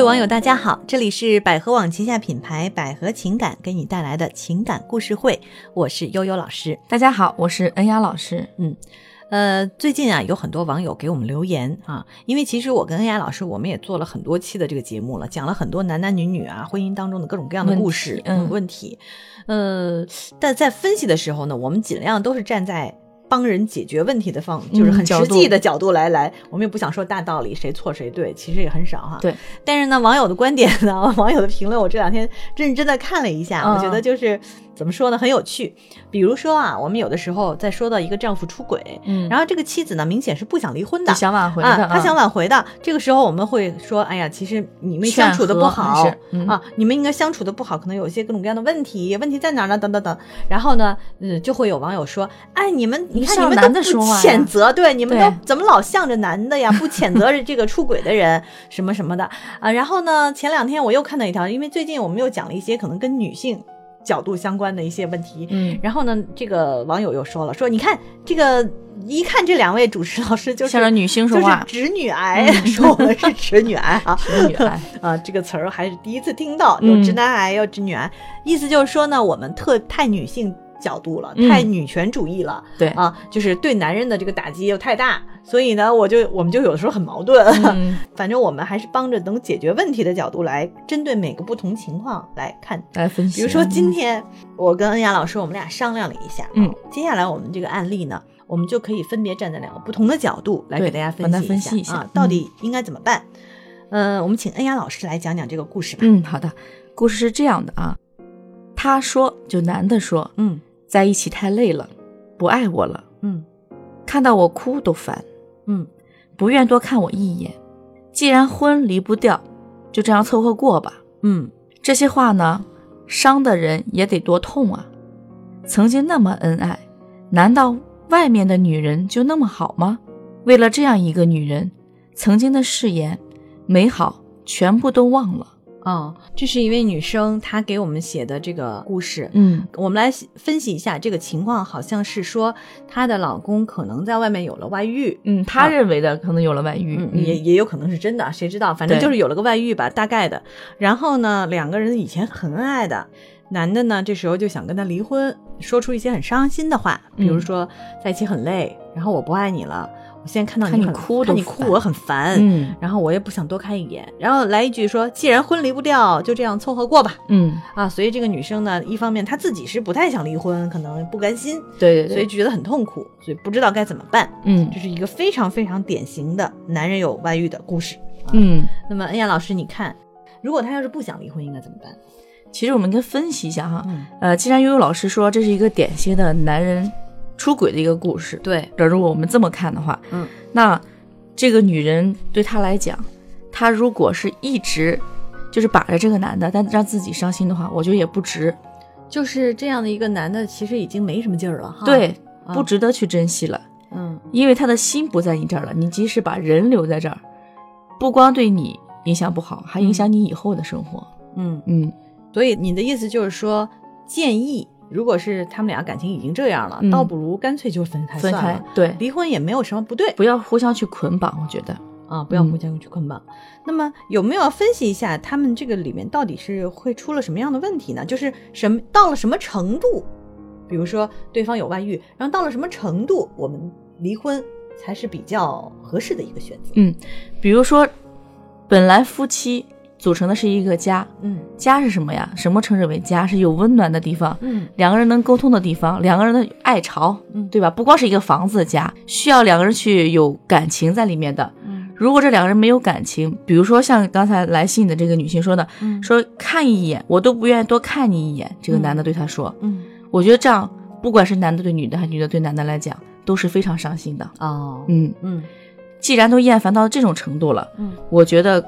位网友，大家好，这里是百合网旗下品牌百合情感给你带来的情感故事会，我是悠悠老师。大家好，我是恩雅老师。嗯，呃，最近啊，有很多网友给我们留言啊，因为其实我跟恩雅老师，我们也做了很多期的这个节目了，讲了很多男男女女啊婚姻当中的各种各样的故事、嗯问题。呃，但在分析的时候呢，我们尽量都是站在。帮人解决问题的方，就是很实际的角度来来，我们也不想说大道理，谁错谁对，其实也很少哈。对。但是呢，网友的观点呢，网友的评论，我这两天认真的看了一下，嗯我觉得就是怎么说呢，很有趣。比如说啊，我们有的时候在说到一个丈夫出轨，嗯然后这个妻子呢，明显是不想离婚的就，想挽回的，啊，她想嗯挽回的。这个时候我们会说，哎呀，其实你们相处的不好嗯啊，你们应该相处的不好，可能有一些各种各样的问题，问题在哪儿呢？等等等。然后呢，嗯，就会有网友说，哎，你们你看你们都谴责，对，你们都怎么老向着男的呀？不谴责这个出轨的人什么什么的啊。然后呢，前两天我又看到一条，因为最近我们又讲了一些可能跟女性角度相关的一些问题，嗯，然后呢，这个网友又说了，说你看这个，一看这两位主持老师就是女性就是说话，直女癌，说我们是直女癌啊。直女癌，啊，这个词儿还是第一次听到，嗯有直男癌，有直女癌，意思就是说呢，我们特太女性角度了，嗯。太女权主义了，对，啊，就是对男人的这个打击又太大，所以呢，我就我们就有的时候很矛盾。嗯，反正我们还是帮着能解决问题的角度来针对每个不同情况来看来分析，比如说今天我跟恩雅老师我们俩商量了一下，嗯啊，接下来我们这个案例呢，我们就可以分别站在两个不同的角度来给大家分析分析一下啊，到底应该怎么办？嗯、我们请恩雅老师来讲讲这个故事吧。嗯，好的，故事是这样的啊，他说，就男的说，嗯在一起太累了，不爱我了，嗯看到我哭都烦，嗯不愿多看我一眼。既然婚离不掉，就这样凑合过吧。嗯这些话呢，伤的人也得多痛啊！曾经那么恩爱，难道外面的女人就那么好吗？为了这样一个女人，曾经的誓言、美好全部都忘了。哦，这是一位女生她给我们写的这个故事。嗯我们来分析一下这个情况，好像是说她的老公可能在外面有了外遇，嗯，她认为的可能有了外遇，嗯，也也有可能是真的，谁知道？反正就是有了个外遇吧，大概的。然后呢，两个人以前很恩爱的，男的呢这时候就想跟她离婚，说出一些很伤心的话，比如嗯说在一起很累，然后我不爱你了，我现在看到你很哭看你哭我很烦，嗯然后我也不想多看一眼，然后来一句说，既然婚离不掉，就这样凑合过吧。嗯，啊，所以这个女生呢，一方面她自己是不太想离婚，可能不甘心，对对对，所以就觉得很痛苦，所以不知道该怎么办。嗯这是一个非常非常典型的男人有外遇的故事。嗯，那么恩雅老师，你看，如果他要是不想离婚，应该怎么办？其实我们应该分析一下哈，嗯，呃，既然悠悠老师说这是一个典型的男人出轨的一个故事，对，这如果我们这么看的话，嗯，那这个女人对她来讲，她如果是一直就是把着这个男的，但让自己伤心的话，我觉得也不值，就是这样的一个男的，其实已经没什么劲儿了哈。，对，啊不值得去珍惜了，嗯。因为他的心不在你这儿了。你即使把人留在这儿，不光对你影响不好，还影响你以后的生活。嗯，嗯，所以你的意思就是说，建议如果是他们俩感情已经这样了，嗯倒不如干脆就分开分开算了，对，离婚也没有什么不对不要互相去捆绑，我觉得。啊，不要嗯互相去捆绑。那么有没有要分析一下他们这个里面到底是会出了什么样的问题呢？就是什么到了什么程度，比如说对方有外遇，然后到了什么程度，我们离婚才是比较合适的一个选择。嗯，比如说，本来夫妻组成的是一个家，嗯家是什么呀？什么称之为家？是有温暖的地方，嗯。两个人能沟通的地方，两个人的爱巢，嗯。对吧？不光是一个房子的家，需要两个人去有感情在里面的。嗯。如果这两个人没有感情，比如说像刚才来信的这个女性说的，嗯。说看一眼我都不愿意多看你一眼，这个男的对她说，嗯。我觉得这样不管是男的对女的，还是女的对男的来讲，都是非常伤心的。哦。嗯，嗯。既然都厌烦到这种程度了，嗯。我觉得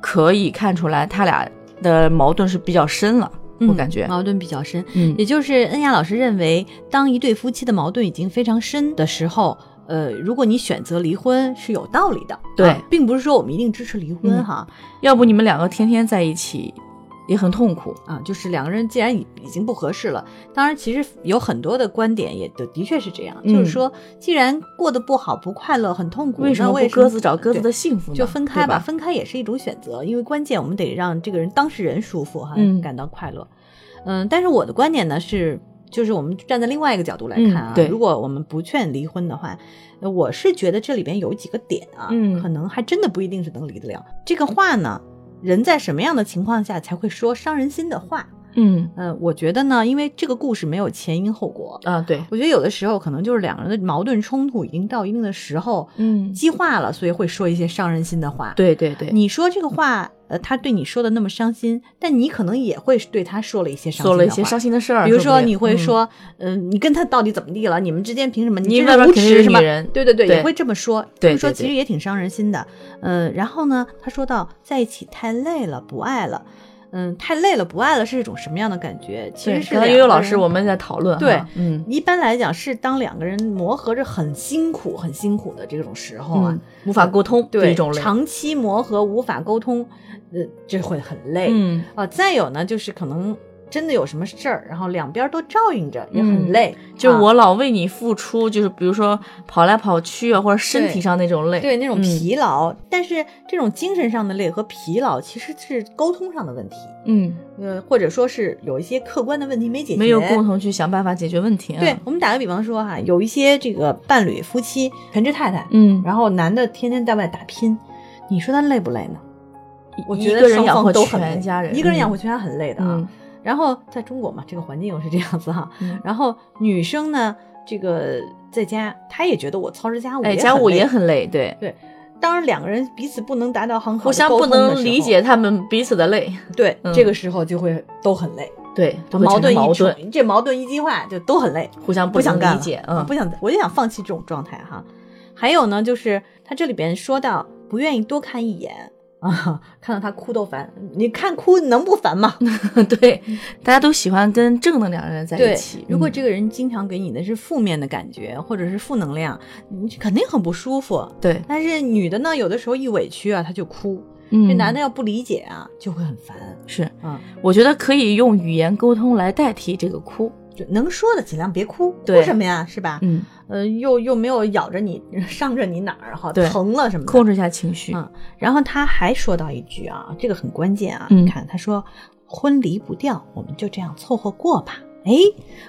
可以看出来他俩的矛盾是比较深了。我感觉，矛盾比较深，嗯。也就是恩雅老师认为，当一对夫妻的矛盾已经非常深的时候，呃，如果你选择离婚是有道理的，对。啊并不是说我们一定支持离婚嗯。哈，要不你们两个天天在一起，也很痛苦。啊，就是两个人既然已已经不合适了，当然其实有很多的观点也的的确是这样，嗯就是说既然过得不好、不快乐、很痛苦，为什么那为不各自找各自的幸福呢？就分开吧，吧？分开也是一种选择，因为关键我们得让这个人当事人舒服哈，嗯感到快乐。嗯，但是我的观点呢是，就是我们站在另外一个角度来看啊，嗯对如果我们不劝离婚的话，呃我是觉得这里边有几个点啊，嗯可能还真的不一定是能离得了。这个话呢，人在什么样的情况下才会说伤人心的话？嗯嗯、我觉得呢，因为这个故事没有前因后果。啊，对，我觉得有的时候可能就是两个人的矛盾冲突已经到一定的时候，嗯，激化了，所以会说一些伤人心的话。对对对，你说这个话，呃，他对你说的那么伤心，但你可能也会对他说了一些伤心的话说了一些伤心的事儿，比如说，你会嗯说，嗯、你跟他到底怎么地了？你们之间凭什么？你无耻什么是女人对对对，对也会这么说。对说其实也挺伤人心的。嗯、然后呢，他说到在一起太累了，不爱了。嗯，太累了，不爱了是一种什么样的感觉？其实是刚才悠悠老师我们在讨论哈，对嗯一般来讲是当两个人磨合着很辛苦、很辛苦的这种时候啊，嗯，无法沟通这对种，长期磨合无法沟通，呃，这会很累。嗯，啊，再有呢，就是可能真的有什么事儿，然后两边都照应着，也很嗯累。啊。就我老为你付出，就是比如说跑来跑去啊，或者身体上那种累，对那种嗯。疲劳，但是这种精神上的累和疲劳其实是沟通上的问题，嗯，呃，或者说是有一些客观的问题没解决，没有共。同去想办法解决问题啊，对，我们打个比方说哈，有一些这个伴侣夫妻全职太太，嗯，然后男的天天在外打拼，你说他累不累呢？我觉得一个人双养活方都很累。全家人，一个人养嗯活全家很累的啊。嗯然后在中国嘛，这个环境又是这样子哈。嗯。然后女生呢，这个在家，她也觉得我操持家务，哎，家务也很累，对。对，当然两个人彼此不能达到很好的互相不能理解他们彼此的累，对，嗯。这个时候就会都很累，对，矛盾矛盾，，这矛盾一激化就都很累，互相不想理解，嗯，啊不想，我就想放弃这种状态哈。还有呢，就是他这里边说到不愿意多看一眼啊，看到他哭都烦，你看哭能不烦吗？对，大家都喜欢跟正能量的人在一起。，嗯如果这个人经常给你的是负面的感觉，或者是负能量，你肯定很不舒服。对，但是女的呢，有的时候一委屈啊，她就哭；嗯，这男的要不理解啊，就会很烦。是，嗯、我觉得可以用语言沟通来代替这个哭。就能说的尽量别哭，哭什么呀，是吧？嗯，呃，又又没有咬着你，伤着你哪儿哈，对疼了什么的。控制一下情绪。嗯，然后他还说到一句啊，这个很关键啊，嗯你看他说婚离不掉，我们就这样凑合过吧。哎，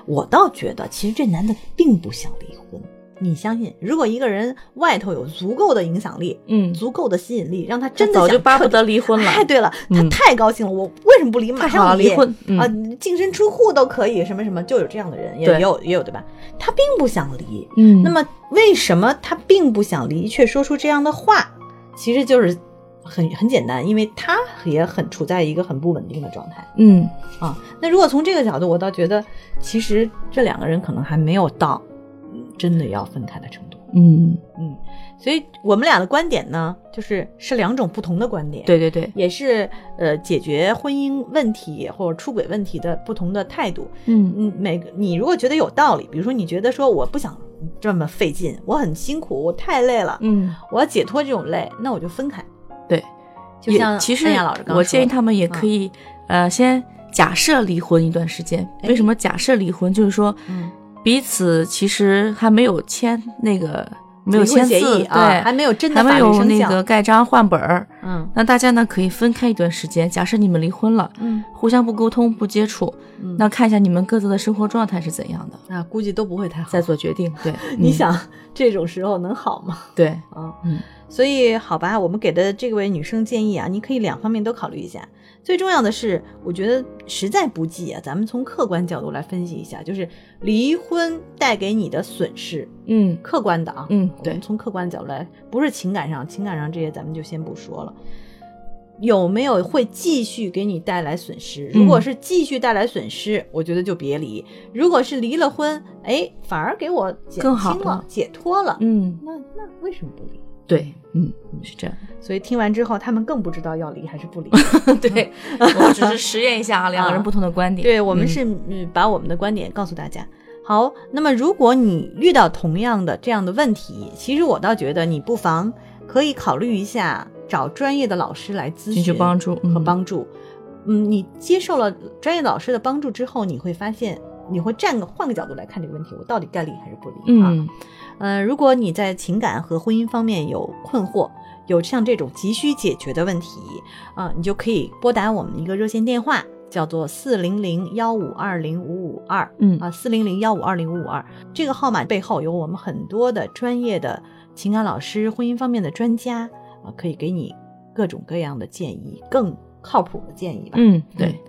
我倒觉得其实这男的并不想离婚。你相信，如果一个人外头有足够的影响力，嗯，足够的吸引力，让他真的早就巴不得离婚了。哎，对了，他嗯太高兴了，我为什么不离？马上离婚。嗯啊，净身出户都可以，什么什么，就有这样的人，也有也有对吧？他并不想离，嗯，那么为什么他并不想离，却说出这样的话？其实就是很很简单，因为他也很处在一个很不稳定的状态嗯，啊。那如果从这个角度，我倒觉得其实这两个人可能还没有到嗯真的要分开的程度。嗯，嗯，所以我们俩的观点呢，就是是两种不同的观点。。对对对，也是呃解决婚姻问题或者出轨问题的不同的态度。嗯嗯，每个你如果觉得有道理，比如说你觉得说我不想这么费劲，我很辛苦，我太累了，嗯，我要解脱这种累，那我就分开。对。就像也其实老师刚我建议他们也可以，呃，先假设离婚一段时间。哎为什么假设离婚？就是说，嗯，彼此其实还没有签那个没有签字，议啊，还对，没有真的还没有那。个盖章换本儿。嗯那大家呢可以分开一段时间。假设你们离婚了，嗯互相不沟通、不接触，嗯，那看一下你们各自的生活状态是怎样的，啊，估计都不会太好。再做决定。对，嗯你想这种时候能好吗？对，啊，嗯所以好吧，我们给的这位女生建议啊，你可以两方面都考虑一下。最重要的是，我觉得实在不济啊，咱们从客观角度来分析一下，就是离婚带给你的损失，嗯客观的啊，嗯，对从客观角度来，不是情感上，情感上这些咱们就先不说了。有没有会继续给你带来损失？如果嗯是继续带来损失，我觉得就别离；如果是离了婚，哎，反而给我减更好轻了了、解脱了，嗯，那那为什么不离？对，嗯，是这样。所以听完之后，他们更不知道要离还是不离。对，我只是实验一下啊，两个人不同的观点。对我们嗯是嗯把我们的观点告诉大家。好，那么如果你遇到同样的这样的问题，其实我倒觉得你不妨可以考虑一下找专业的老师来咨询寻求帮助和嗯帮助。嗯，你接受了专业老师的帮助之后，你会发现，你会站个换个角度来看这个问题，我到底该离还是不离？啊，嗯呃，如果你在情感和婚姻方面有困惑，有像这种急需解决的问题啊、你就可以拨打我们一个热线电话，叫做四零零幺五二零五五二嗯啊，四零零幺五二零五五二。这个号码背后有我们很多的专业的情感老师、婚姻方面的专家啊，可以给你各种各样的建议，更靠谱的建议吧。嗯，对，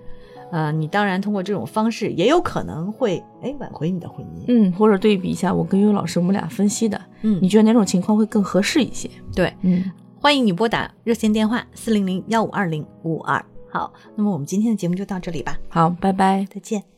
呃，你当然通过这种方式，也有可能会哎挽回你的婚姻。嗯，或者对比一下我跟悠悠老师我们俩分析的，嗯你觉得哪种情况会更合适一些？对。嗯，欢迎你拨打热线电话四零零幺五二零五五二。好，那么我们今天的节目就到这里吧，好，拜拜。再见。